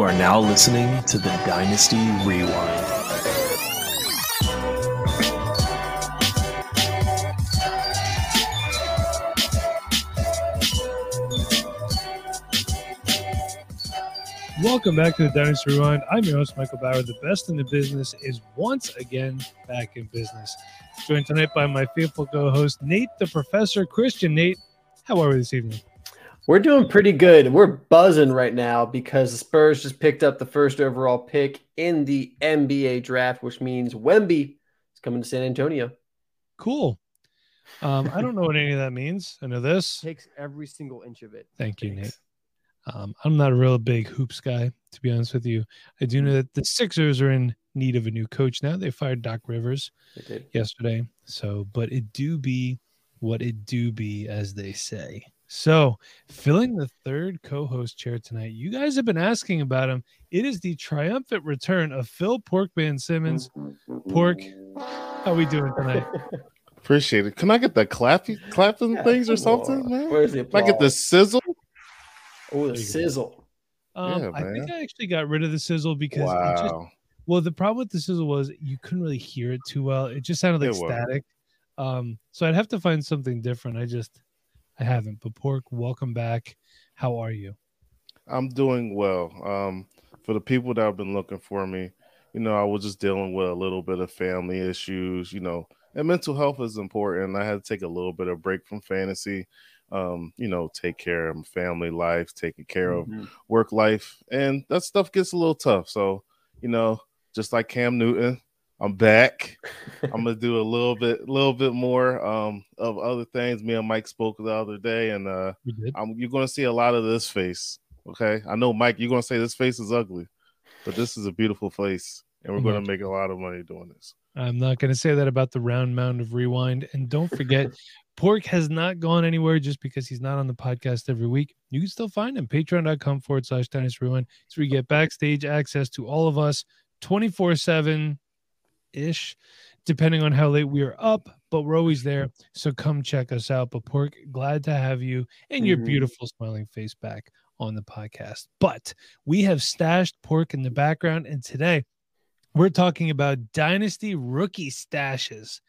You are now listening to the Dynasty Rewind. Welcome back to the Dynasty Rewind. I'm your host, Michael Bauer. The best in the business is once again back in business. Joined tonight by my faithful co host, Nate the Professor Christian. Nate, how are we this evening? We're doing pretty good. We're buzzing right now because the Spurs just picked up the first overall pick in the NBA draft, which means Wemby is coming to San Antonio. Cool. Um, I don't know what any of that means. I know this. Takes every single inch of it. Thank you, Nate. Um, I'm not a real big hoops guy, to be honest with you. I do know that the Sixers are in need of a new coach now. They fired Doc Rivers yesterday. So, but it do be what it do be, as they say. So, filling the third co-host chair tonight, you guys have been asking about him. It is the triumphant return of Phil Porkman Simmons. Pork, how we doing tonight? Appreciate it. Can I get the clappy clapping things or something, man? Where's the Can I get the sizzle? Oh, the sizzle. Um, Yeah, I think. I actually got rid of the sizzle because it just Wow. Well, the problem with the sizzle was you couldn't really hear it too well. It just sounded like It was. static. Um, so I'd have to find something different. I just I haven't. But pork, welcome back. How are you? I'm doing well. Um, for the people that have been looking for me, you know, I was just dealing with a little bit of family issues, you know, and mental health is important. I had to take a little bit of break from fantasy, um, you know, take care of family life, taking care of Mhm. work life, and that stuff gets a little tough. So, you know, just like Cam Newton, I'm back. I'm gonna do a little bit, little bit more um, of other things. Me and Mike spoke the other day, and uh, I'm, you're gonna see a lot of this face. Okay, I know, Mike. You're gonna say this face is ugly, but this is a beautiful face, and we're gonna make a lot of money doing this. I'm not going to say that about the round mound of rewind. And don't forget, Pork has not gone anywhere just because he's not on the podcast every week. You can still find him patreon.com forward slash Dynasty Rewind. So you get backstage access to all of us 24 7 ish, depending on how late we are up, but we're always there. So come check us out. But Pork, glad to have you and your Mhm. beautiful smiling face back on the podcast. But we have stashed Pork in the background. And today, we're talking about dynasty rookie stashes.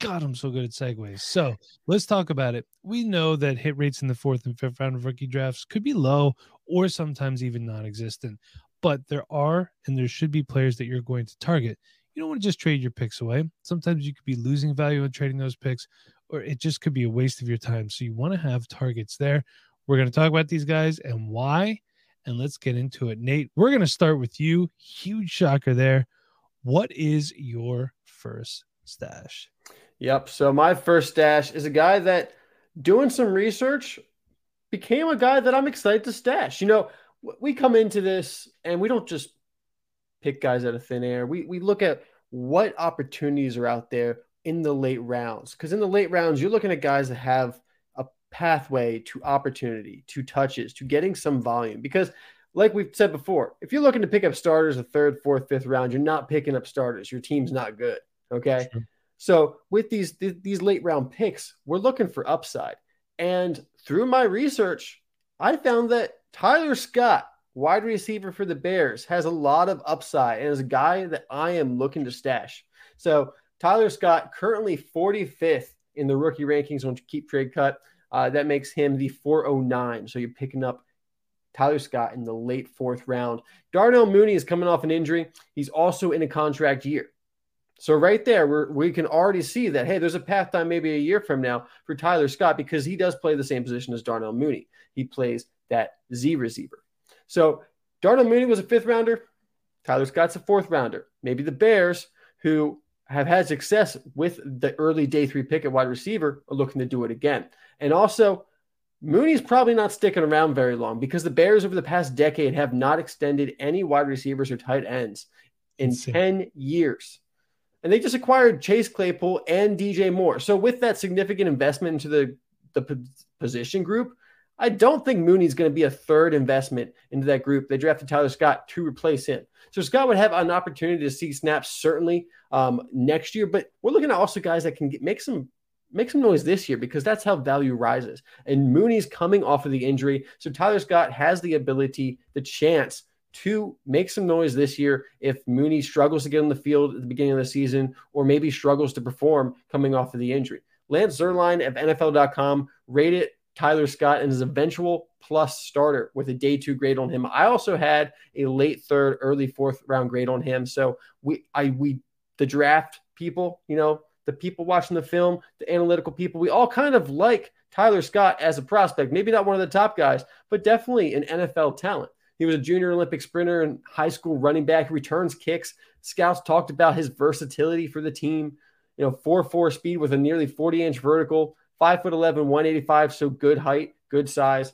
God, I'm so good at segues. So let's talk about it. We know that hit rates in the fourth and fifth round of rookie drafts could be low or sometimes even non existent, but there are and there should be players that you're going to target. You don't want to just trade your picks away. Sometimes you could be losing value in trading those picks, or it just could be a waste of your time. So you want to have targets there. We're going to talk about these guys and why and let's get into it. Nate, we're going to start with you. Huge shocker there. What is your first stash? Yep. So my first stash is a guy that doing some research became a guy that I'm excited to stash. You know, we come into this and we don't just pick guys out of thin air. We we look at what opportunities are out there in the late rounds. Because in the late rounds, you're looking at guys that have a pathway to opportunity, to touches, to getting some volume. Because like we've said before, if you're looking to pick up starters the third, fourth, fifth round, you're not picking up starters. Your team's not good. Okay. Sure. So with these th- these late round picks, we're looking for upside. And through my research, I found that Tyler Scott, wide receiver for the Bears, has a lot of upside and is a guy that I am looking to stash. So Tyler Scott currently 45th in the rookie rankings on Keep Trade Cut. Uh, that makes him the 409. So you're picking up Tyler Scott in the late fourth round. Darnell Mooney is coming off an injury. He's also in a contract year. So right there, we can already see that hey, there's a path time maybe a year from now for Tyler Scott because he does play the same position as Darnell Mooney. He plays that Z receiver. So Darnell Mooney was a fifth rounder. Tyler Scott's a fourth rounder. Maybe the Bears, who have had success with the early day three pick at wide receiver, are looking to do it again. And also, Mooney's probably not sticking around very long because the Bears over the past decade have not extended any wide receivers or tight ends in Insane. 10 years. And they just acquired Chase Claypool and DJ Moore. So with that significant investment into the, the p- position group, I don't think Mooney's going to be a third investment into that group. They drafted Tyler Scott to replace him. So Scott would have an opportunity to see snaps certainly um, next year, but we're looking at also guys that can get, make some make some noise this year because that's how value rises. And Mooney's coming off of the injury, so Tyler Scott has the ability, the chance to make some noise this year if Mooney struggles to get on the field at the beginning of the season or maybe struggles to perform coming off of the injury. Lance Zierlein of NFL.com rated Tyler Scott and his eventual plus starter with a day two grade on him. I also had a late third, early fourth round grade on him. So we, I, we, the draft people, you know, the people watching the film, the analytical people, we all kind of like Tyler Scott as a prospect. Maybe not one of the top guys, but definitely an NFL talent. He was a junior Olympic sprinter and high school running back, returns kicks. Scouts talked about his versatility for the team. You know, 4 4 speed with a nearly 40 inch vertical, 5 foot 11, 185. So good height, good size.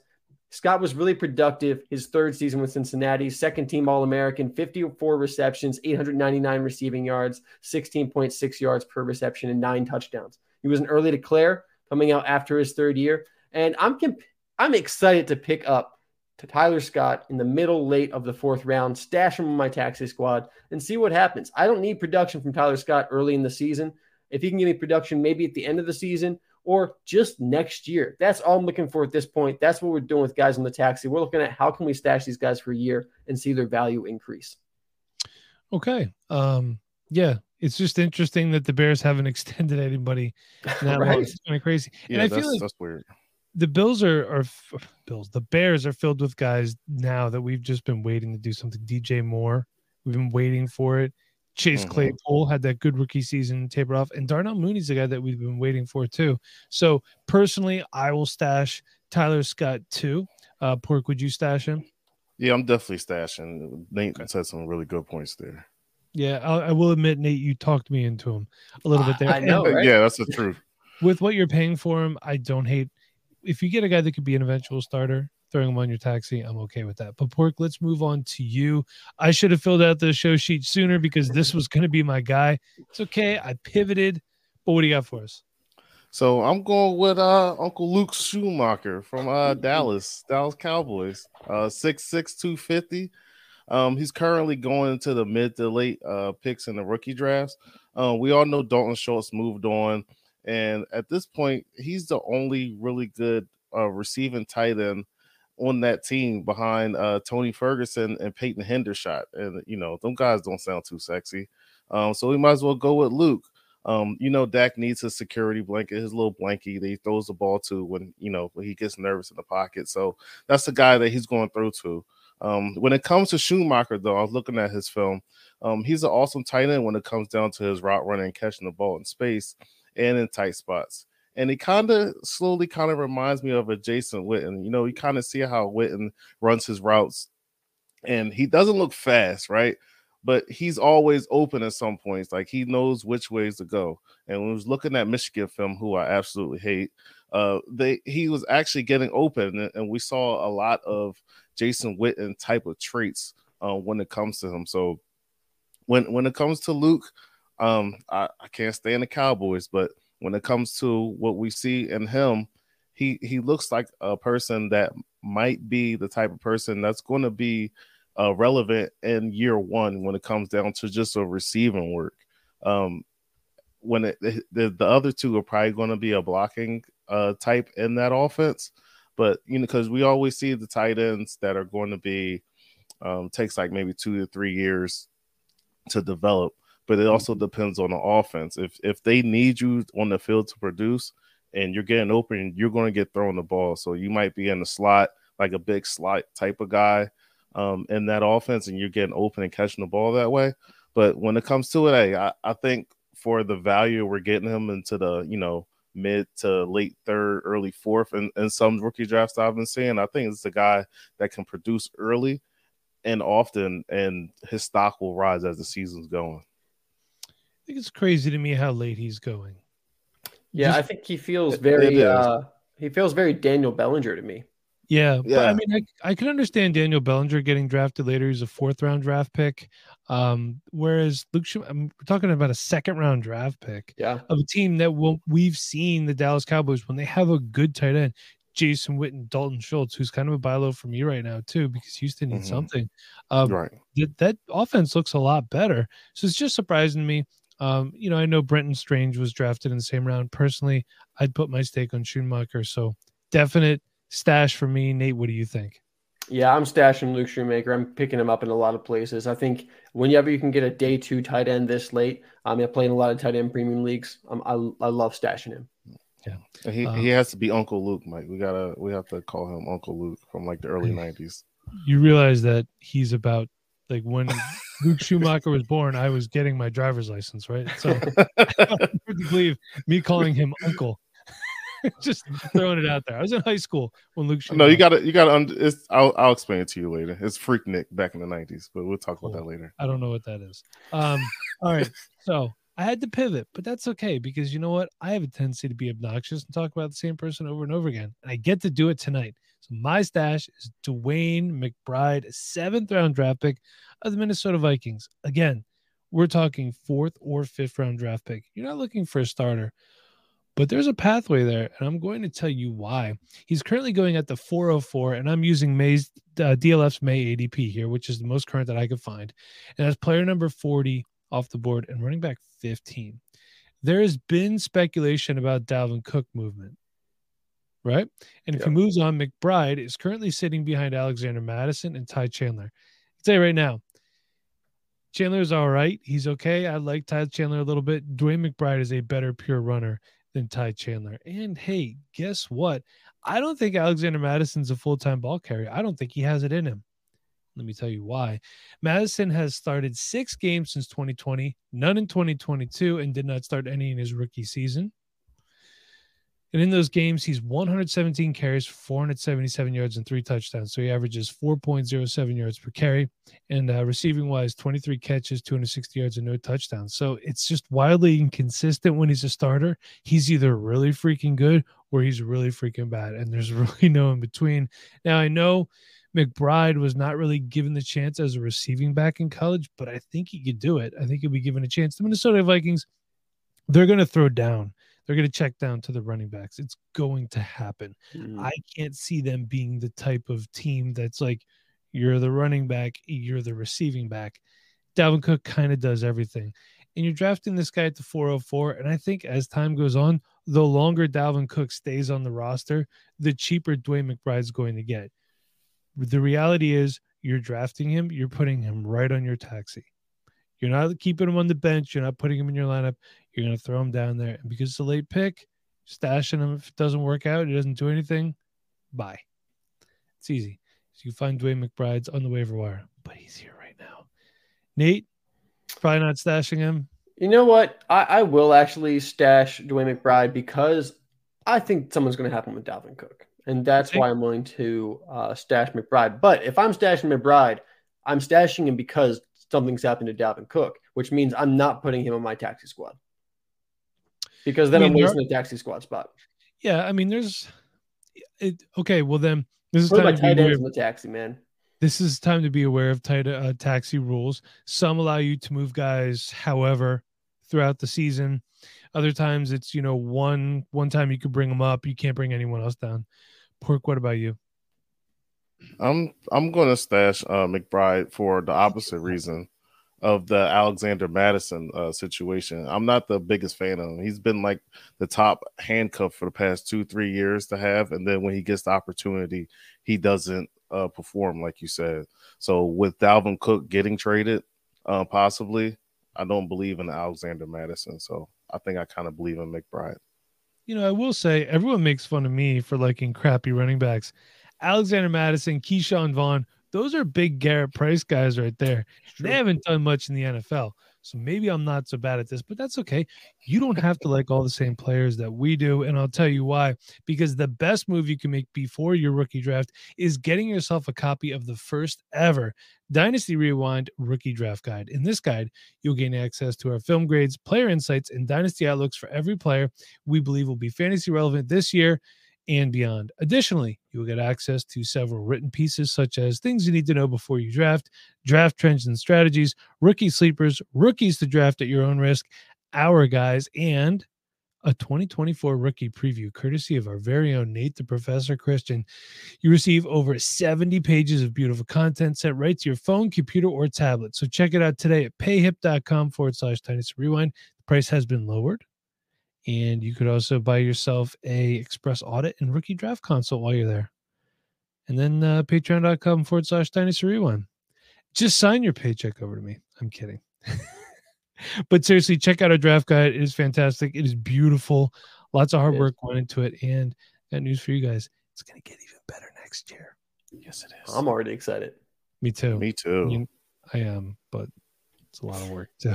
Scott was really productive his third season with Cincinnati, second team All American, 54 receptions, 899 receiving yards, 16.6 yards per reception, and nine touchdowns. He was an early declare coming out after his third year. And I'm, comp- I'm excited to pick up to Tyler Scott in the middle late of the fourth round, stash him on my taxi squad, and see what happens. I don't need production from Tyler Scott early in the season. If he can give me production maybe at the end of the season or just next year, that's all I'm looking for at this point. That's what we're doing with guys on the taxi. We're looking at how can we stash these guys for a year and see their value increase. Okay. Um, yeah, it's just interesting that the Bears haven't extended anybody that Right. It's kind of crazy. Yeah, and I that's, feel like that's weird. the Bills are are Bills. The Bears are filled with guys now that we've just been waiting to do something. DJ Moore, we've been waiting for it. Chase Mhm. Claypool had that good rookie season, taper off, and Darnell Mooney's the guy that we've been waiting for too. So personally, I will stash Tyler Scott too. Uh, Pork, would you stash him? Yeah, I'm definitely stashing. Nate said some really good points there. Yeah, I, I will admit, Nate, you talked me into him a little bit there. I know. Right? Yeah, that's the truth. with what you're paying for him, I don't hate. If you get a guy that could be an eventual starter, throwing them on your taxi, I'm okay with that. But Pork, let's move on to you. I should have filled out the show sheet sooner because this was going to be my guy. It's okay. I pivoted. But what do you got for us? So I'm going with uh Uncle Luke Schoonmaker from uh Dallas, Dallas Cowboys. Uh 6'6", 250. Um, he's currently going to the mid to late uh picks in the rookie drafts. Um, we all know Dalton Schultz moved on, and at this point, he's the only really good uh receiving tight end on that team behind uh Tony Ferguson and Peyton Hendershot. And you know, them guys don't sound too sexy. Um, so we might as well go with Luke. Um, you know, Dak needs his security blanket, his little blankie that he throws the ball to when you know when he gets nervous in the pocket. So that's the guy that he's going through to. Um, when it comes to Schoonmaker, though, I was looking at his film. Um, he's an awesome tight end when it comes down to his route running catching the ball in space and in tight spots. And he kind of slowly kind of reminds me of a Jason Witten. You know, you kind of see how Witten runs his routes, and he doesn't look fast, right? but he's always open at some points. Like he knows which ways to go. And when I was looking at Michigan film, who I absolutely hate, uh, they he was actually getting open, and, we saw a lot of Jason Witten type of traits uh, when it comes to him. So when when it comes to Luke, um, I, I can't stand the Cowboys, but when it comes to what we see in him, he he looks like a person that might be the type of person that's going to be uh, relevant in year one when it comes down to just a receiving work. Um, when it, the, the other two are probably going to be a blocking uh, type in that offense, but you know, because we always see the tight ends that are going to be um, takes like maybe two to three years to develop, but it also depends on the offense. If if they need you on the field to produce and you're getting open, you're going to get thrown the ball. So you might be in the slot like a big slot type of guy um, in that offense, and you're getting open and catching the ball that way. But when it comes to it, hey, I, I think for the value we're getting him into the you know mid to late third, early fourth, and, and some rookie drafts I've been seeing, I think it's a guy that can produce early and often, and his stock will rise as the season's going. I think it's crazy to me how late he's going. Yeah, Just- I think he feels It- it very is. uh he feels very Daniel Bellinger to me. Yeah, but I mean, I, I can understand Daniel Bellinger getting drafted later. He's a fourth round draft pick. Um, whereas Luke, Schum- I'm we're talking about a second round draft pick Yeah. of a team that will we've seen the Dallas Cowboys when they have a good tight end, Jason Witten, Dalton Schultz, who's kind of a buy low for me right now too, because Houston needs Mhm. something. Um, right. that that offense looks a lot better. So it's just surprising to me. Um, you know, I know Brenton Strange was drafted in the same round. Personally, I'd put my stake on Schoonmaker. So definite stash for me. Nate, what do you think? Yeah, I'm stashing Luke Schoonmaker. I'm picking him up in a lot of places. I think whenever you can get a day two tight end this late, I'm playing a lot of tight end premium leagues. I'm, I I love stashing him. Yeah, He Um, he has to be Uncle Luke, Mike. We gotta we have to call him Uncle Luke from like the early nineties. you realize that he's about like when Luke Schoonmaker was born, I was getting my driver's license, right? So I believe me calling him uncle. Just throwing it out there. I was in high school when Luke Schoonmaker. no, you gotta you gotta. It's, I'll I'll explain it to you later. It's Freaknik back in the nineties, but we'll talk about that later. I don't know what that is. Um, all right. So I had to pivot, but that's okay because you know what? I have a tendency to be obnoxious and talk about the same person over and over again. And I get to do it tonight. So my stash is DeWayne McBride, seventh round draft pick of the Minnesota Vikings. Again, we're talking fourth or fifth round draft pick. You're not looking for a starter, but there's a pathway there, and I'm going to tell you why. He's currently going at the 404, and I'm using May's uh, DLF's May ADP here, which is the most current that I could find. And that's player number 40 off the board and running back 15. There has been speculation about Dalvin Cook movement, right? And if he moves on, McBride is currently sitting behind Alexander Mattison and Ty Chandler. I'll tell you right now, Chandler's all right. He's okay. I like Ty Chandler a little bit. DeWayne McBride is a better pure runner than Ty Chandler. And hey, guess what? I don't think Alexander Mattison's a full time ball carrier. I don't think he has it in him. Let me tell you why. Mattison has started six games since 2020, none in 2022, and did not start any in his rookie season. And in those games, he's 117 carries 477 yards and three touchdowns. So he averages 4.07 yards per carry. And uh, receiving wise, 23 catches, 260 yards, and no touchdowns. So it's just wildly inconsistent when he's a starter. He's either really freaking good or he's really freaking bad. And there's really no in between. Now, I know McBride was not really given the chance as a receiving back in college, but I think he could do it. I think he'll be given a chance. The Minnesota Vikings, they're going to throw down. They're going to check down to the running backs. It's going to happen. Mm. I can't see them being the type of team that's like, you're the running back, you're the receiving back. Dalvin Cook kind of does everything. And you're drafting this guy at the 404. And I think as time goes on, the longer Dalvin Cook stays on the roster, the cheaper DeWayne McBride's going to get. The reality is, you're drafting him, you're putting him right on your taxi. You're not keeping him on the bench, you're not putting him in your lineup, you're going to throw him down there. And because it's a late pick, stashing him if it doesn't work out, it doesn't do anything, bye. It's easy. So you find DeWayne McBride's on the waiver wire, but he's here right now. Nate, probably not stashing him. You know what? I, I will actually stash DeWayne McBride because I think someone's going to happen with Dalvin Cook. And that's why I'm willing to uh, stash McBride. But if I'm stashing McBride, I'm stashing him because something's happened to Dalvin Cook, which means I'm not putting him on my taxi squad. Because then I mean, am wasting the taxi squad spot. Yeah, I mean, there's it. Okay, well then this is Put time to be tight aware. ends in the taxi, man. This is time to be aware of tight uh, taxi rules. Some allow you to move guys, however, throughout the season. Other times it's you know one one time you could bring them up, you can't bring anyone else down. Pork, what about you? I'm I'm gonna stash uh, McBride for the opposite reason of the Alexander Mattison uh, situation. I'm not the biggest fan of him. He's been like the top handcuff for the past two three years to have, and then when he gets the opportunity, he doesn't uh, perform like you said. So with Dalvin Cook getting traded, uh, possibly, I don't believe in Alexander Mattison. So I think I kind of believe in McBride. You know, I will say everyone makes fun of me for liking crappy running backs. Alexander Mattison, Keyshawn Vaughn, those are big Garrett Price guys right there. They haven't done much in the NFL. So maybe I'm not so bad at this, but that's okay. You don't have to like all the same players that we do. And I'll tell you why. Because the best move you can make before your rookie draft is getting yourself a copy of the first ever Dynasty Rewind Rookie Draft Guide. In this guide, you'll gain access to our film grades, player insights, and dynasty outlooks for every player we believe will be fantasy relevant this year and beyond. Additionally, you will get access to several written pieces such as things you need to know before you draft, draft trends and strategies, rookie sleepers, rookies to draft at your own risk, our guys, and a 2024 rookie preview courtesy of our very own Nate the Professor Christian. You receive over 70 pages of beautiful content sent right to your phone, computer, or tablet. So check it out today at payhip.com forward slash Dynasty Rewind. The price has been lowered. And you could also buy yourself a Express Audit and Rookie Draft console while you're there. And then uh, patreon.com forward slash dynasty rewind. Just sign your paycheck over to me. I'm kidding. but seriously, check out our draft guide. It is fantastic. It is beautiful. Lots of hard work went into it. And got news for you guys. It's going to get even better next year. Yes, it is. I'm already excited. Me too. Me too. You- I am, but it's a lot of work too.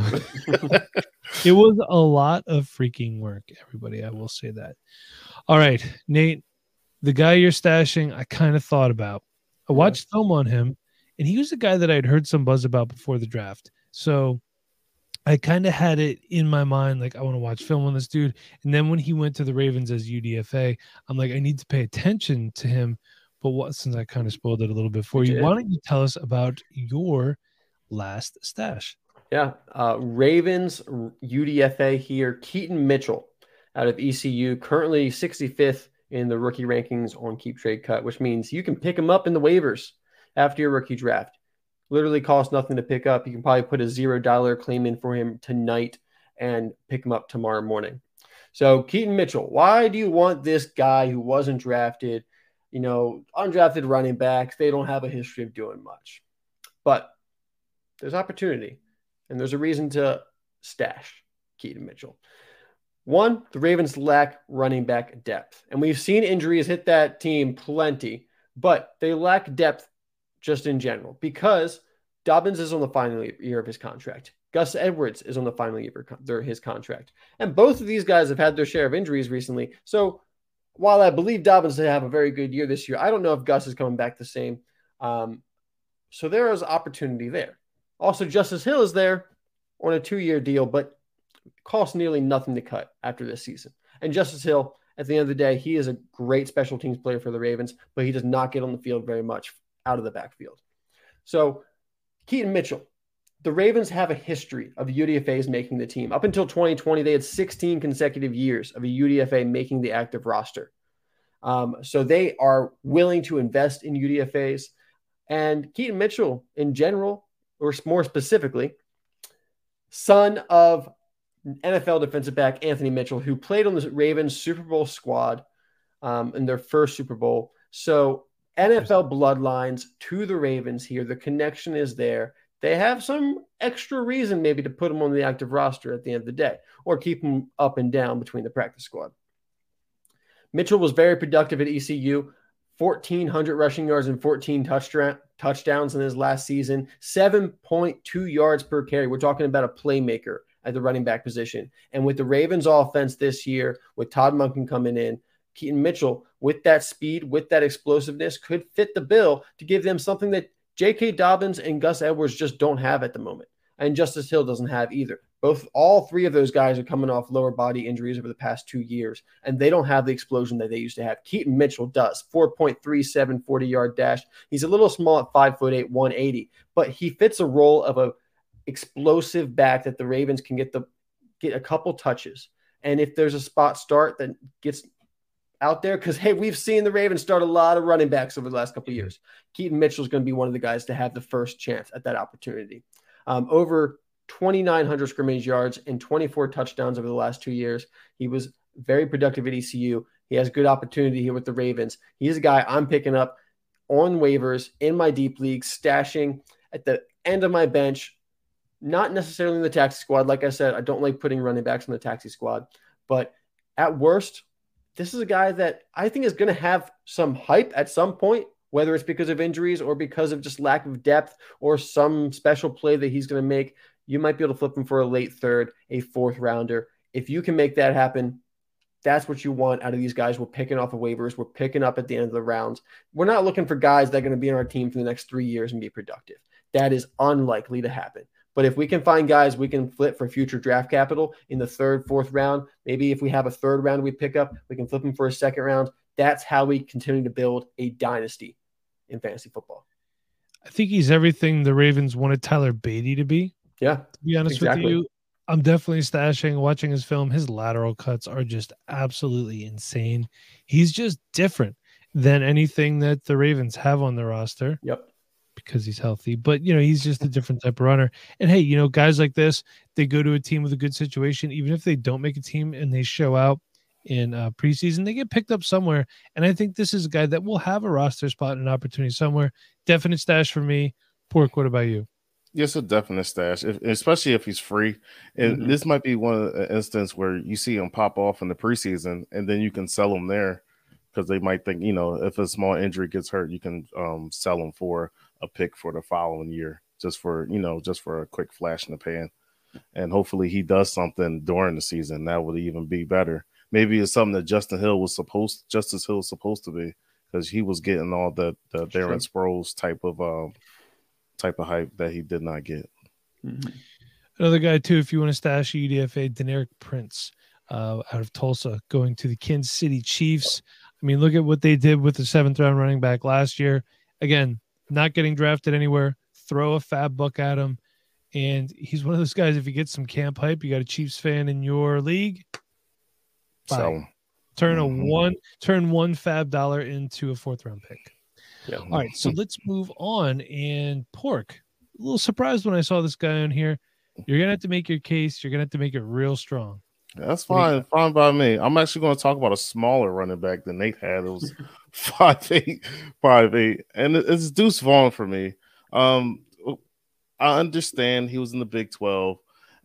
it was a lot of freaking work, everybody. I will say that. All right, Nate, the guy you're stashing, I kind of thought about. I Yeah. watched film on him, and he was a guy that I'd heard some buzz about before the draft. So I kind of had it in my mind, like I want to watch film on this dude. And then when he went to the Ravens as UDFA, I'm like, I need to pay attention to him. But what since I kind of spoiled it a little bit for You you, why don't you tell us about your last stash? Yeah. Uh, Ravens UDFA here. Keaton Mitchell out of ECU, currently 65th in the rookie rankings on Keep Trade Cut, which means you can pick him up in the waivers after your rookie draft. Literally costs nothing to pick up. You can probably put a zero dollar claim in for him tonight and pick him up tomorrow morning. So Keaton Mitchell, why do you want this guy who wasn't drafted? You know, undrafted running backs, they don't have a history of doing much. But there's opportunity and there's a reason to stash Keaton Mitchell. One, the Ravens lack running back depth, and we've seen injuries hit that team plenty, but they lack depth just in general because Dobbins is on the final year of his contract. Gus Edwards is on the final year of his contract. And both of these guys have had their share of injuries recently. So while I believe Dobbins to have a very good year this year, I don't know if Gus is coming back the same. Um, so there is opportunity there. Also, Justice Hill is there on a two year deal, but costs nearly nothing to cut after this season. And Justice Hill, at the end of the day, he is a great special teams player for the Ravens, but he does not get on the field very much out of the backfield. So, Keaton Mitchell, the Ravens have a history of UDFAs making the team. Up until 2020, they had 16 consecutive years of a UDFA making the active roster. Um, so they are willing to invest in UDFAs. And Keaton Mitchell, in general, or more specifically, son of NFL defensive back Anthony Mitchell, who played on the Ravens Super Bowl squad um, in their first Super Bowl. So NFL bloodlines to the Ravens here. The connection is there. They have some extra reason maybe to put him on the active roster at the end of the day or keep him up and down between the practice squad. Mitchell was very productive at ECU. 1,400 rushing yards and 14 touchdown, touchdowns in his last season, 7.2 yards per carry. We're talking about a playmaker at the running back position. And with the Ravens offense this year, with Todd Monken coming in, Keaton Mitchell, with that speed, with that explosiveness, could fit the bill to give them something that J.K. Dobbins and Gus Edwards just don't have at the moment. And Justice Hill doesn't have either. Both, all three of those guys are coming off lower body injuries over the past two years, and they don't have the explosion that they used to have. Keaton Mitchell does 4.37 40 yard dash. He's a little small at 5 foot 8, 180, but he fits a role of a explosive back that the Ravens can get the get a couple touches. And if there's a spot start that gets out there, because hey, we've seen the Ravens start a lot of running backs over the last couple years. Keaton Mitchell is going to be one of the guys to have the first chance at that opportunity. Um, over 2,900 scrimmage yards and 24 touchdowns over the last two years. He was very productive at ECU. He has good opportunity here with the Ravens. He's a guy I'm picking up on waivers in my deep league, stashing at the end of my bench. Not necessarily in the taxi squad. Like I said, I don't like putting running backs in the taxi squad. But at worst, this is a guy that I think is going to have some hype at some point, whether it's because of injuries or because of just lack of depth or some special play that he's going to make. You might be able to flip him for a late third, a fourth rounder. If you can make that happen, that's what you want out of these guys. We're picking off of waivers. We're picking up at the end of the rounds. We're not looking for guys that are going to be on our team for the next three years and be productive. That is unlikely to happen. But if we can find guys we can flip for future draft capital in the third, fourth round, maybe if we have a third round we pick up, we can flip them for a second round. That's how we continue to build a dynasty in fantasy football. I think he's everything the Ravens wanted Tyler Badie to be. Yeah. To be honest exactly. with you, I'm definitely stashing, watching his film. His lateral cuts are just absolutely insane. He's just different than anything that the Ravens have on the roster Yep. because he's healthy. But, you know, he's just a different type of runner. And hey, you know, guys like this, they go to a team with a good situation, even if they don't make a team and they show out, in uh, preseason. They get picked up somewhere, and I think this is a guy that will have a roster spot and an opportunity somewhere. Definite stash for me. Pork, what about you? Yes, a definite stash, if, especially if he's free. And Mhm. this might be one of the instance where you see him pop off in the preseason, and then you can sell him there because they might think, you know, if a small injury gets hurt, you can um, sell him for a pick for the following year, just for you know, just for a quick flash in the pan. And hopefully, he does something during the season that would even be better. Maybe it's something that Justin Hill was supposed, Justice Hill was supposed to be, because he was getting all the the Darren Sproles type of um, type of hype that he did not get. Mhm. Another guy too, if you want to stash a UDFA, Deneric Prince uh, out of Tulsa, going to the Kansas City Chiefs. I mean, look at what they did with the seventh round running back last year. Again, not getting drafted anywhere. Throw a fab buck at him, and he's one of those guys. If you get some camp hype, you got a Chiefs fan in your league. Bye. So Turn a Mhm. one, turn one fab dollar into a fourth round pick. Yeah. All right, so let's move on. And Pork, a little surprised when I saw this guy on here. You're gonna have to make your case. You're gonna have to make it real strong. That's What do fine, fine by me. I'm actually going to talk about a smaller running back than Nate had. It was five eight, five eight, and it's Deuce Vaughn for me. Um, I understand he was in the Big Twelve,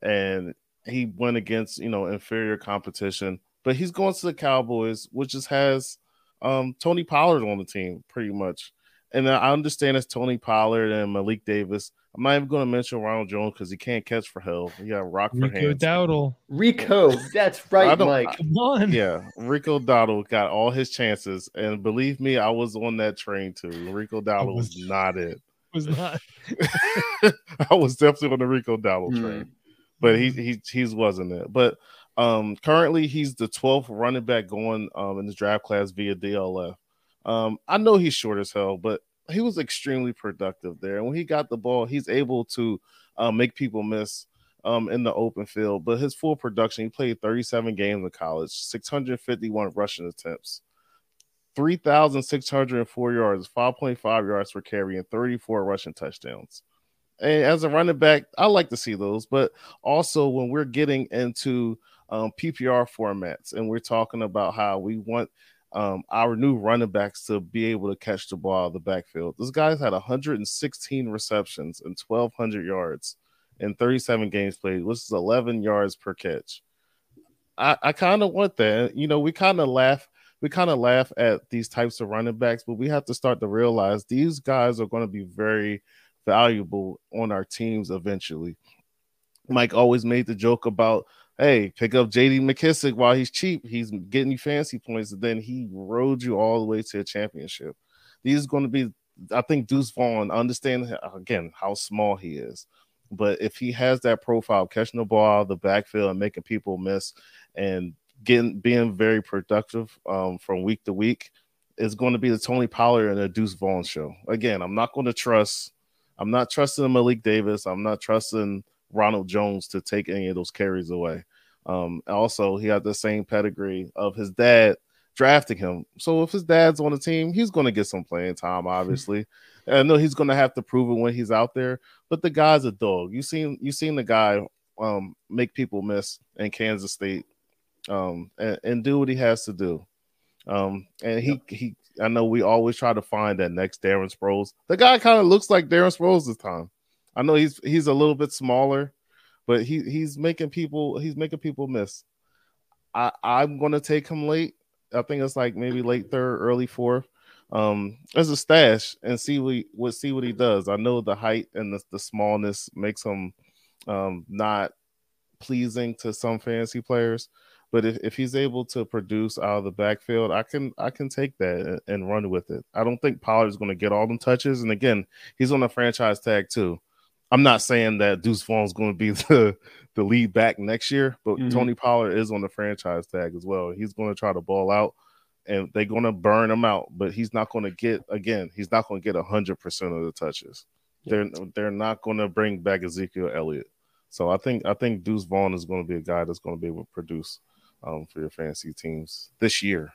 and he went against you know inferior competition, but he's going to the Cowboys, which just has um Tony Pollard on the team pretty much. And I understand it's Tony Pollard and Malik Davis. I'm not even going to mention Ronald Jones because he can't catch for hell. He got rock for Rico hands. Dowdle, Rico, that's right, don't- Mike. come on. Yeah, Rico Dowdle got all his chances, and believe me, I was on that train too. Rico Dowdle was was- not it. was not. I was definitely on the Rico Dowdle Hmm. train, but he he he's wasn't it. But um, currently he's the 12th running back going um in the draft class via DLF. Um, I know he's short as hell, but he was extremely productive there. And when he got the ball, he's able to uh, make people miss um, in the open field. But his full production, he played 37 games in college, 651 rushing attempts, 3,604 yards, 5.5 yards per carry, and 34 rushing touchdowns. As a running back, I like to see those. But also, when we're getting into um, PPR formats and we're talking about how we want um, our new running backs to be able to catch the ball out of the backfield. This guy's had 116 receptions and 1,200 yards in 37 games played, which is 11 yards per catch. I, I kind of want that. You know, we kind of laugh. We kind of laugh at these types of running backs, but we have to start to realize these guys are going to be very valuable on our teams eventually. Mike always made the joke about hey, pick up JD McKissic while he's cheap. He's getting you fancy points, and then he rode you all the way to a championship. These are going to be, I think, Deuce Vaughn, understand again how small he is. But if he has that profile, catching the ball the backfield and making people miss and getting being very productive um, from week to week, is going to be the Tony Pollard and the Deuce Vaughn show. Again, I'm not going to trust, I'm not trusting Malik Davis. I'm not trusting Ronald Jones to take any of those carries away. Um, also, he had the same pedigree of his dad drafting him. So if his dad's on the team, he's going to get some playing time. Obviously, and I know he's going to have to prove it when he's out there. But the guy's a dog. You seen you seen the guy um, make people miss in Kansas State um, and, and do what he has to do. Um, and he he I know we always try to find that next Darren Sproles. The guy kind of looks like Darren Sproles this time. I know he's he's a little bit smaller, but he he's making people he's making people miss. I I'm gonna take him late. I think it's like maybe late third, early fourth. Um, as a stash and see what what see what he does. I know the height and the, the smallness makes him um not pleasing to some fantasy players, but if, if he's able to produce out of the backfield, I can I can take that and, run with it. I don't think Pollard's going to get all them touches, and again, he's on a franchise tag too. I'm not saying that Deuce Vaughn's going to be the the lead back next year, but Mhm. Tony Pollard is on the franchise tag as well. He's going to try to ball out, and they're going to burn him out. But he's not going to get again. He's not going to get hundred percent of the touches. They're they're not going to bring back Ezekiel Elliott. So I think I think Deuce Vaughn is going to be a guy that's going to be able to produce um, for your fantasy teams this year.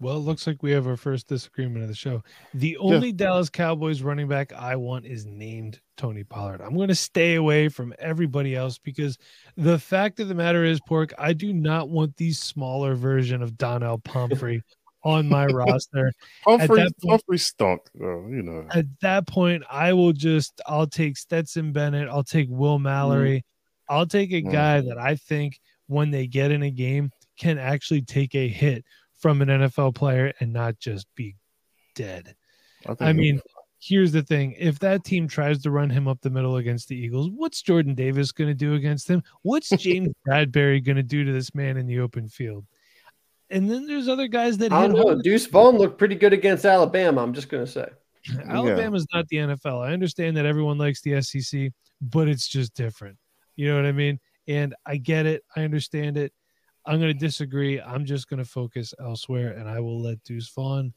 Well, it looks like we have our first disagreement of the show. The only Dallas Cowboys running back I want is named Tony Pollard. I'm going to stay away from everybody else because the fact of the matter is, Pork, I do not want the smaller version of Donnel Pumphrey on my roster. Humphrey, point- Humphrey stunk, though, you know. At that point, I will just I'll take Stetson Bennett, I'll take Will Mallory, I'll take a Mm. guy that I think when they get in a game can actually take a hit from an NFL player and not just be dead. think I mean, here's the thing: if that team tries to run him up the middle against the Eagles, what's Jordan Davis going to do against him? What's James Bradberry going to do to this man in the open field? And then there's other guys that I hit don't know. home. Deuce Vaughn looked pretty good against Alabama. I'm just gonna say. Alabama's not the NFL. I understand that everyone likes the SEC, but it's just different. You know what I mean? And I get it. I understand it. I'm going to disagree. I'm just going to focus elsewhere, and I will let Deuce Vaughn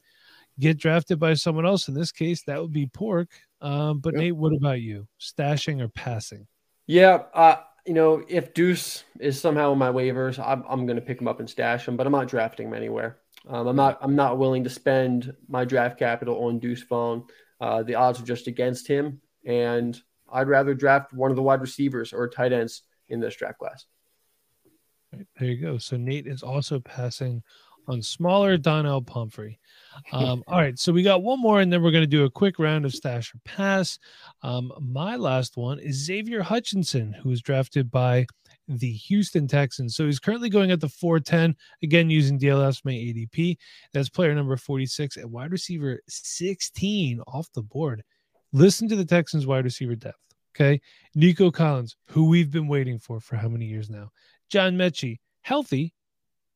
get drafted by someone else. In this case, that would be Pork. Um, but Yep. Nate, what about you? Stashing or passing? Yeah, uh, you know, if Deuce is somehow in my waivers, I'm, I'm going to pick him up and stash him, but I'm not drafting him anywhere. Um, I'm not I'm not willing to spend my draft capital on Deuce Vaughn. Uh, the odds are just against him, and I'd rather draft one of the wide receivers or tight ends in this draft class. There you go. So Nate is also passing on smaller Donnel Pumphrey. Um, all right, so we got one more, and then we're going to do a quick round of stash or pass. Um, my last one is Xavier Hutchinson, who was drafted by the Houston Texans. So he's currently going at the 410, again using DLF's May ADP. That's player number 46 at wide receiver 16 off the board. Listen to the Texans wide receiver depth. Okay. Nico Collins, who we've been waiting for for how many years now? John Metchie, healthy,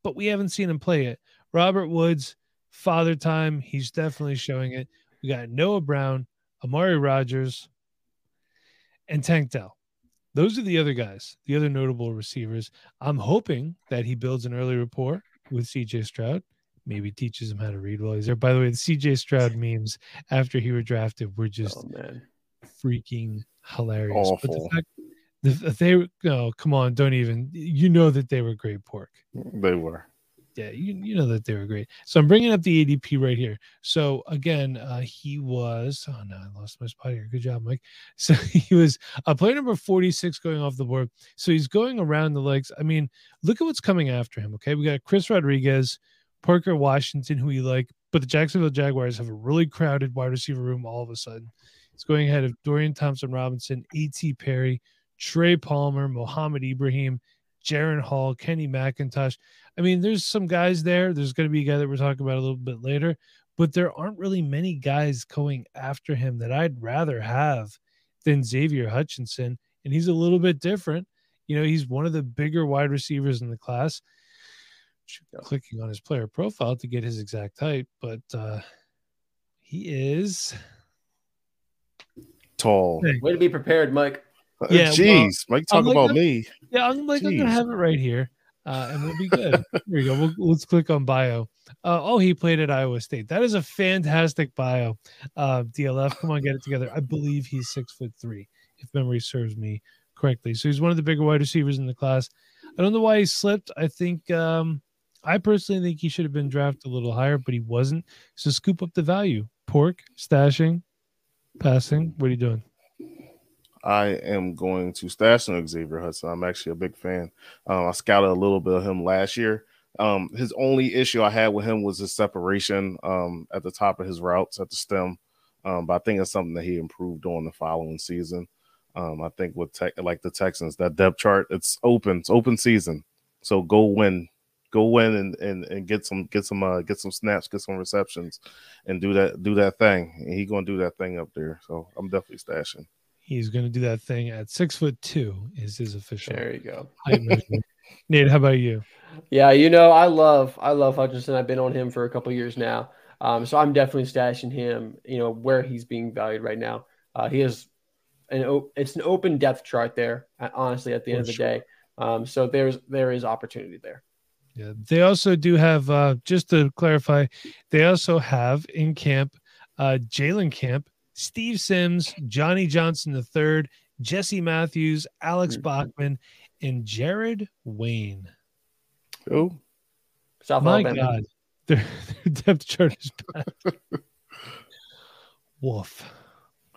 but we haven't seen him play it. Robert Woods, father time. He's definitely showing it. We got Noah Brown, Amari Rogers, and Tank Dell. Those are the other guys, the other notable receivers. I'm hoping that he builds an early rapport with CJ Stroud. Maybe teaches him how to read while he's there. By the way, the CJ Stroud memes after he were drafted were just Oh freaking hilarious. But the Awful. fact if they oh come on, don't even you know that they were great pork. They were. Yeah, you, you know that they were great. So I'm bringing up the ADP right here. So again, uh, he was oh no, I lost my spot here. Good job, Mike. So he was a player number 46 going off the board. So he's going around the legs. I mean, look at what's coming after him. Okay, we got Chris Rodriguez, Parker Washington, who we like, but the Jacksonville Jaguars have a really crowded wide receiver room all of a sudden. He's going ahead of Dorian Thompson Robinson, A.T. Perry, Trey Palmer, Mohamed Ibrahim, Jaron Hall, Kenny McIntosh. I mean, there's some guys there. There's going to be a guy that we're talking about a little bit later, but there aren't really many guys going after him that I'd rather have than Xavier Hutchinson. And he's a little bit different. You know, he's one of the bigger wide receivers in the class. Clicking on his player profile to get his exact height, but uh, he is Tall. Way to be prepared, Mike. Yeah, well, Jeez, Mike, talk I'm about me. Yeah, I'm like, I'm gonna have it right here, uh, and we'll be good. Here we go. We'll, let's click on bio. Uh, oh, he played at Iowa State. That is a fantastic bio. Uh, DLF, come on, get it together. I believe he's six foot three, if memory serves me correctly. So he's one of the bigger wide receivers in the class. I don't know why he slipped. I think um, I personally think he should have been drafted a little higher, but he wasn't. So scoop up the value. Pork, stashing, passing. What are you doing? I am going to stash on Xavier Hudson. I'm actually a big fan. Um, I scouted a little bit of him last year. Um, his only issue I had with him was his separation um, at the top of his routes at the stem. Um, but I think it's something that he improved on the following season. Um, I think with like the Texans, that depth chart, it's open, it's open season. So go win, go in and and, and get some get some uh, get some snaps, get some receptions, and do that do that thing. And he gonna do that thing up there. So I'm definitely stashing. He's going to do that thing at six foot two. Is his official There you go. Nate, how about you? Yeah, you know, I love I love Hutchinson. I've been on him for a couple years now. Um, so I'm definitely stashing him, you know, where he's being valued right now. Uh, he has an o- it's an open depth chart there, uh, honestly, at the end For of the sure. day. Um, so there's there is opportunity there. Yeah, they also do have. Uh, just to clarify, they also have in camp uh, Jalen Camp, Steve Sims, Johnny Johnson III, Jesse Matthews, Alex Mhm. Bachman, and Jared Wayne. Oh, South My Alabama. God, their, their depth chart is bad. Woof.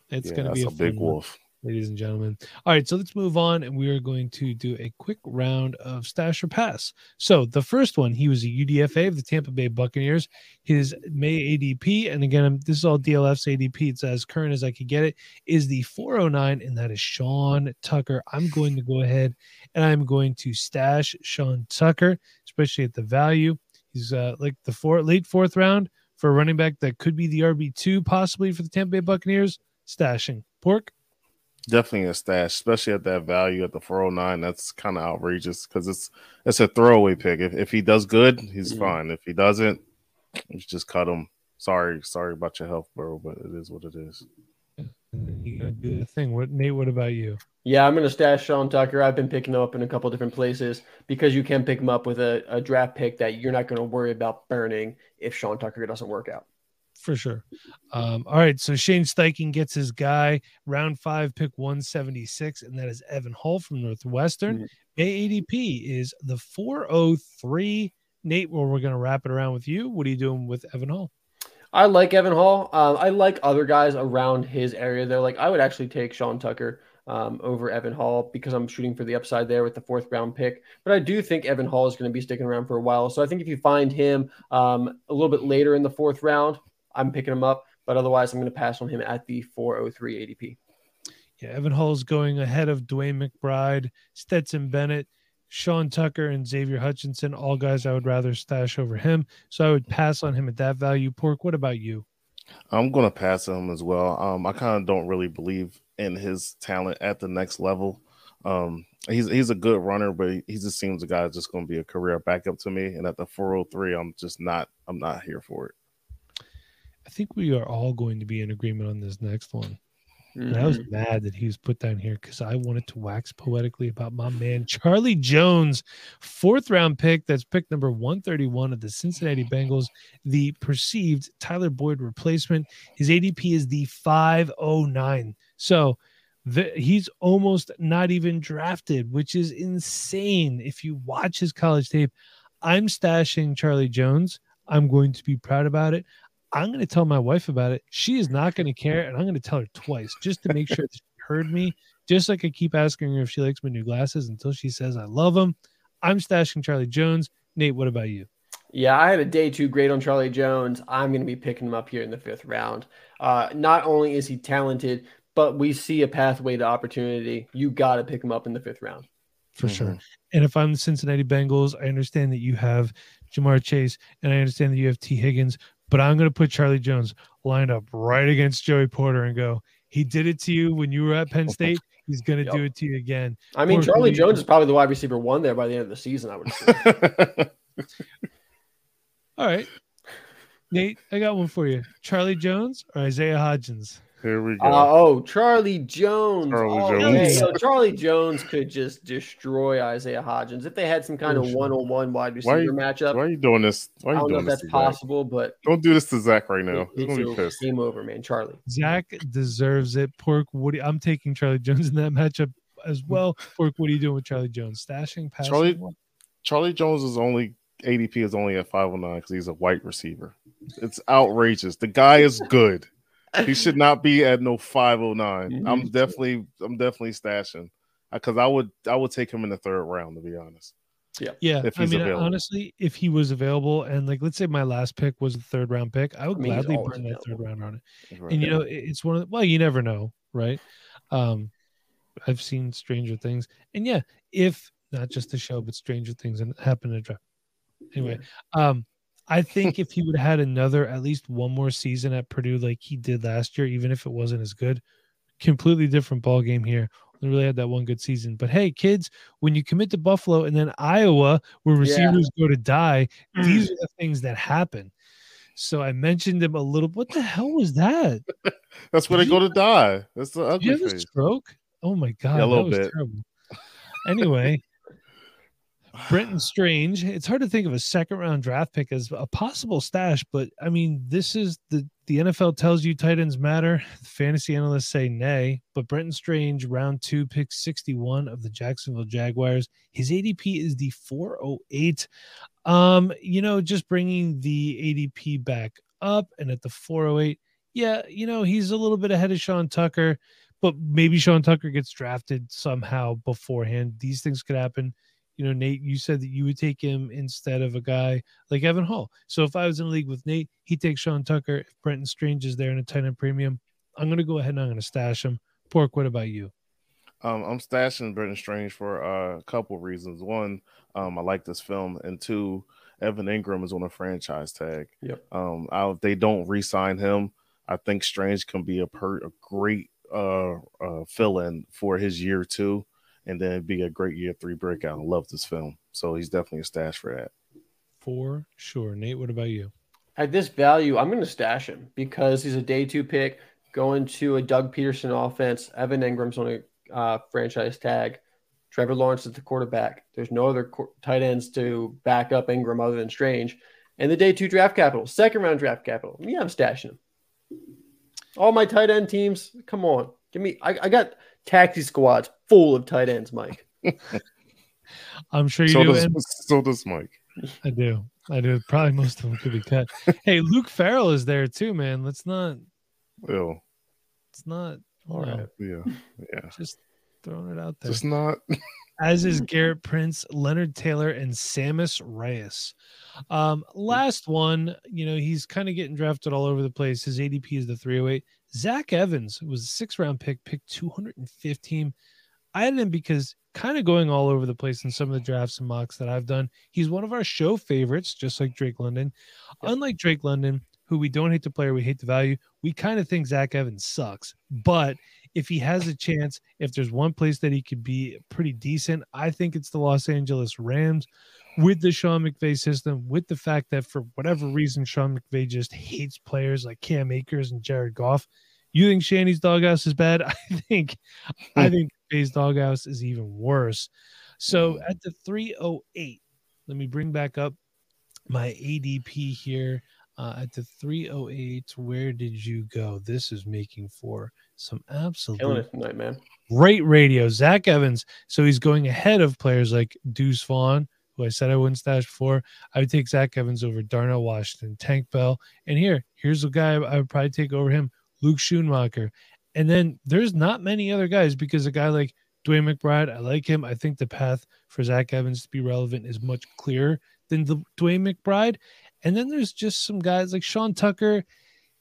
It's yeah, going to be a, big fun one. wolf. Ladies and gentlemen. All right, so let's move on, and we are going to do a quick round of stash or pass. So the first one, he was a UDFA of the Tampa Bay Buccaneers. His May ADP, and again, this is all DLF's ADP. It's as current as I could get it. Is the 409, and that is Sean Tucker. I'm going to go ahead and I'm going to stash Sean Tucker, especially at the value. He's uh, like the four late fourth round for a running back that could be the RB two possibly for the Tampa Bay Buccaneers. Stashing pork. Definitely a stash, especially at that value at the 409. That's kind of outrageous because it's it's a throwaway pick. If, if he does good, he's Mhm. fine. If he doesn't, you just cut him. Sorry, sorry about your health, bro, but it is what it is. And then you gotta do the thing. What Nate? What about you? Yeah, I'm going to stash Sean Tucker. I've been picking him up in a couple different places because you can pick him up with a, a draft pick that you're not going to worry about burning if Sean Tucker doesn't work out. For sure. Um, all right, so Shane Steichen gets his guy round five, pick 176, and that is Evan Hall from Northwestern. Mhm. May ADP is the 403. Nate, well, we're gonna wrap it around with you. What are you doing with Evan Hall? I like Evan Hall. Um, I like other guys around his area. They're like, I would actually take Sean Tucker um, over Evan Hall because I'm shooting for the upside there with the fourth round pick. But I do think Evan Hall is going to be sticking around for a while. So I think if you find him um, a little bit later in the fourth round, I'm picking him up. But otherwise, I'm going to pass on him at the 403 ADP. Yeah, Evan Hall is going ahead of DeWayne McBride, Stetson Bennett, Sean Tucker, and Xavier Hutchinson. All guys I would rather stash over him. So I would pass on him at that value. Pork, what about you? I'm gonna pass him as well. Um, I kind of don't really believe in his talent at the next level. Um, he's he's a good runner, but he, he just seems a guy that's just gonna be a career backup to me. And at the 403, I'm just not I'm not here for it. I think we are all going to be in agreement on this next one. And I was Mhm. mad that he was put down here because I wanted to wax poetically about my man Charlie Jones, fourth round pick. That's pick number 131 of the Cincinnati Bengals, the perceived Tyler Boyd replacement. His ADP is the 509. So the, he's almost not even drafted, which is insane. If you watch his college tape, I'm stashing Charlie Jones. I'm going to be proud about it. I'm going to tell my wife about it. She is not going to care, and I'm going to tell her twice just to make sure that she heard me. Just like I keep asking her if she likes my new glasses until she says I love them. I'm stashing Charlie Jones. Nate, what about you? Yeah, I had a day two grade on Charlie Jones. I'm going to be picking him up here in the fifth round. Uh, not only is he talented, but we see a pathway to opportunity. You got to pick him up in the fifth round. For Mhm. sure. And if I'm the Cincinnati Bengals, I understand that you have Ja'Marr Chase and I understand that you have Tee Higgins, but I'm going to put Charlie Jones lined up right against Joey Porter and go, he did it to you when you were at Penn State. He's going to do it to you again. I mean, Charlie Jones is probably the wide receiver one there by the end of the season. I would assume. All right. Nate, I got one for you. Charlie Jones or Isaiah Hodgins? Here we go. Uh, oh, Charlie Jones. Charlie Oh, okay, Jones. So Charlie Jones could just destroy Isaiah Hodgins if they had some kind of sure. one-on-one wide Why receiver you- matchup. Why are you doing this? Why I are you don't know doing if this that's to Zach? possible, but Don't do this to Zach right now. He's gonna be pissed. game over, man. Charlie. Zach deserves it. Pork, what do you- I'm taking Charlie Jones in that matchup as well. Pork, what are you doing with Charlie Jones? Stashing, passing? Charlie- Charlie Jones is only ADP is only at 509 because he's a white receiver. It's outrageous. The guy is good. He should not be at no 509. I'm Mhm. definitely I'm definitely stashing because I would I would take him in the third round to be honest. Yeah, if I mean, available. honestly, if he was available, and like, let's say my last pick was a third round pick, I would I mean, gladly always burn that third round on it. And you know, it's one of the, well, you never know, right? Um, I've seen Stranger Things, and yeah, if not just the show, but Stranger Things, and happen to drop. Anyway, um, I think if he would have had another, at least one more season at Purdue like he did last year, even if it wasn't as good, completely different ball game here. Only really had that one good season. But hey, kids, when you commit to Buffalo and then Iowa, where Yeah. receivers go to die, mm. these are the things that happen. So I mentioned him a little. What the hell was that? That's where they go to die. That's the Did ugly you have a stroke? Oh my god, Yeah, a little that was bit. terrible. Anyway, Brenton Strange. It's hard to think of a second round draft pick as a possible stash, but I mean, this is the the NFL tells you tight ends matter. Fantasy analysts say nay, but Brenton Strange, round two, pick 61 of the Jacksonville Jaguars. His ADP is the 408. Um, you know, just bringing the ADP back up and at the 408. Yeah, you know, he's a little bit ahead of Sean Tucker, but maybe Sean Tucker gets drafted somehow beforehand. These things could happen. You know, Nate, you said that you would take him instead of a guy like Evan Hall. So if I was in a league with Nate, he takes Sean Tucker. If Brenton Strange is there in a tight end premium, I'm going to go ahead and I'm going to stash him. Pork, what about you? Um, I'm stashing Brenton Strange for uh, a couple reasons. One, um, I like this film, and two, Evan Engram is on a franchise tag. Yep. Um, I, if they don't re-sign him, I think Strange can be a, per, a great uh, uh, fill-in for his year two, and then be a great year three breakout. I love this film, so he's definitely a stash for that. For sure, Nate. What about you? At this value, I'm going to stash him because he's a day two pick going to a Doug Pederson offense. Evan Engram's on a uh, franchise tag. Trevor Lawrence is the quarterback. There's no other co- tight ends to back up Engram other than Strange. And the day two draft capital, second round draft capital. Yeah, I'm stashing him. All my tight end teams, come on. Give me, I, I got taxi squads full of tight ends, Mike. I'm sure you So do. does, and so does Mike. I do. I do. Probably most of them could be cut. hey, Luke Farrell is there too, man. Let's not. Well, It's not. All no, yeah, yeah. Just throwing it out there. Just not. as is Gerrit Prince, Leonard Taylor, and Samus Reyes. Um, last one, you know, he's kind of getting drafted all over the place. His ADP is the 308. Zach Evans was a six round pick, picked 215. I had him because kind of going all over the place in some of the drafts and mocks that I've done. He's one of our show favorites, just like Drake London. Unlike Drake London, who we don't hate the player, we hate the value. We kind of think Zach Evans sucks. But if he has a chance, if there's one place that he could be pretty decent, I think it's the Los Angeles Rams with the Sean McVay system, with the fact that for whatever reason, Sean McVay just hates players like Cam Akers and Jared Goff. You think Shanny's doghouse is bad? I think I hmm. think McVay's doghouse is even worse. So at the 308, let me bring back up my ADP here. Uh, at the 308, where did you go? This is making for some absolute Killing it tonight, man. great radio. Zach Evans. So he's going ahead of players like Deuce Vaughn, who I said I wouldn't stash before. I would take Zach Evans over Darnell Washington, Tank Bell. And here, here's a guy I would probably take over him, Luke Schoonmaker. And then there's not many other guys because a guy like DeWayne McBride, I like him. I think the path for Zach Evans to be relevant is much clearer than the DeWayne McBride. And then there's just some guys like Sean Tucker,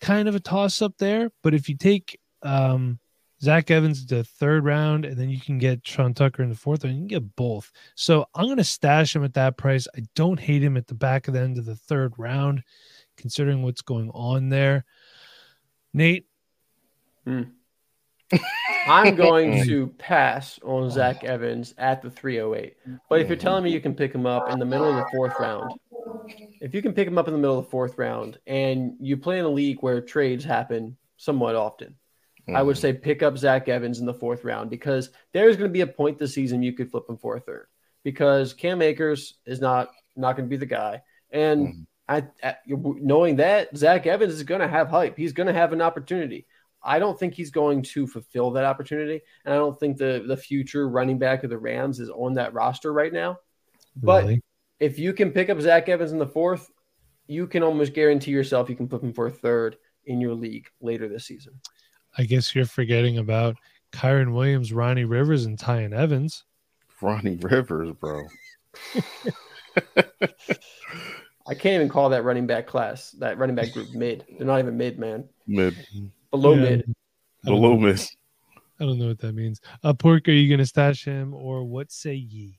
kind of a toss up there. But if you take um, Zach Evans to the third round, and then you can get Sean Tucker in the fourth round. You can get both. So I'm going to stash him at that price. I don't hate him at the back of the end of the third round, considering what's going on there. Nate, I'm going to pass on Zach Evans at the 308. But if you're telling me you can pick him up in the middle of the fourth round, if you can pick him up in the middle of the fourth round and you play in a league where trades happen somewhat often, I would say pick up Zach Evans in the fourth round because there's going to be a point this season you could flip him for a third because Cam Akers is not not going to be the guy. And Mhm. I, I, knowing that Zach Evans is going to have hype, he's going to have an opportunity. I don't think he's going to fulfill that opportunity, and I don't think the the future running back of the Rams is on that roster right now. But really? if you can pick up Zach Evans in the fourth, you can almost guarantee yourself you can flip him for a third in your league later this season. I guess you're forgetting about Kyren Williams, Ronnie Rivers, and Tyan Evans. Ronnie Rivers, bro. I can't even call that running back class, that running back group mid. They're not even mid, man. Mid, mm-hmm. Below Yeah. mid. I don't below know. mid. I don't know what that means. Uh, Pork, are you going to stash him, or what say ye?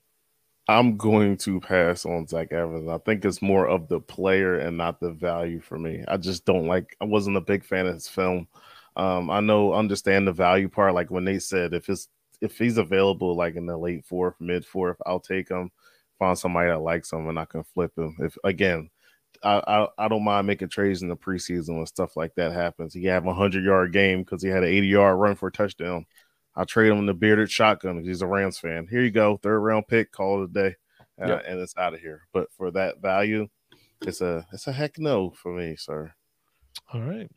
I'm going to pass on Zach Evans. I think it's more of the player and not the value for me. I just don't like. I wasn't a big fan of his film. Um, I know, understand the value part. Like when they said if it's if he's available, like in the late fourth, mid fourth, I'll take him. Find somebody that likes him and I can flip him. If again, I I, I don't mind making trades in the preseason when stuff like that happens. He have a hundred yard game because he had an eighty yard run for a touchdown. I'll trade him in the bearded shotgun because he's a Rams fan. Here you go, third round pick, call it a day, uh, Yep. and it's out of here. But for that value, it's a it's a heck no for me, sir. All right.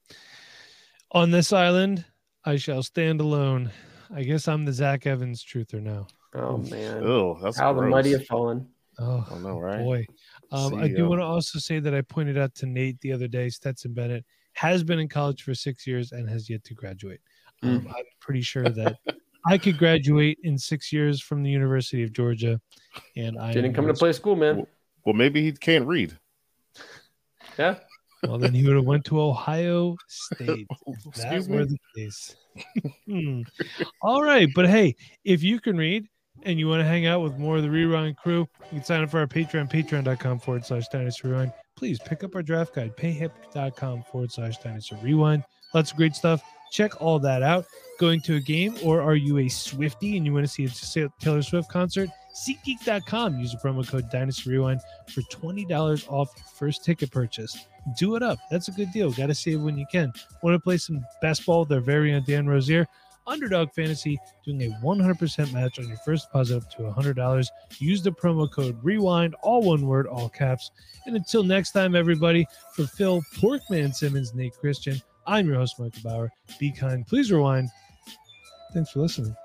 On this island, I shall stand alone. I guess I'm the Zach Evans truther now. Oh man. Oh, that's How the gross. mighty have fallen. Oh, I know, right? boy. Um, I do want to also say that I pointed out to Nate the other day, Stetson Bennett has been in college for six years and has yet to graduate. Um, I'm pretty sure that I could graduate in six years from the University of Georgia, and I Didn't come to going play school, man. Well, maybe he can't read. Yeah. Well, then he would have went to Ohio State. That's Excuse where the case. Hmm. All right, but hey, if you can read and you want to hang out with more of the Rewind crew, you can sign up for our Patreon, patreon.com forward slash dynasty rewind. Please pick up our draft guide, payhip.com forward slash dynasty rewind. Lots of great stuff. Check all that out. Going to a game, or are you a Swifty and you want to see a Taylor Swift concert? SeatGeek.com. Use the promo code Dynasty Rewind for $20 off your first ticket purchase. Do it up. That's a good deal. Got to save when you can. Want to play some best ball with their very own Dan Rozier? Underdog Fantasy doing a 100% match on your first deposit up to $100. Use the promo code REWIND, all one word, all caps. And until next time, everybody, for Phil Porkman Simmons, Nate Christian, I'm your host, Michael Bauer. Be kind. Please rewind. Thanks for listening.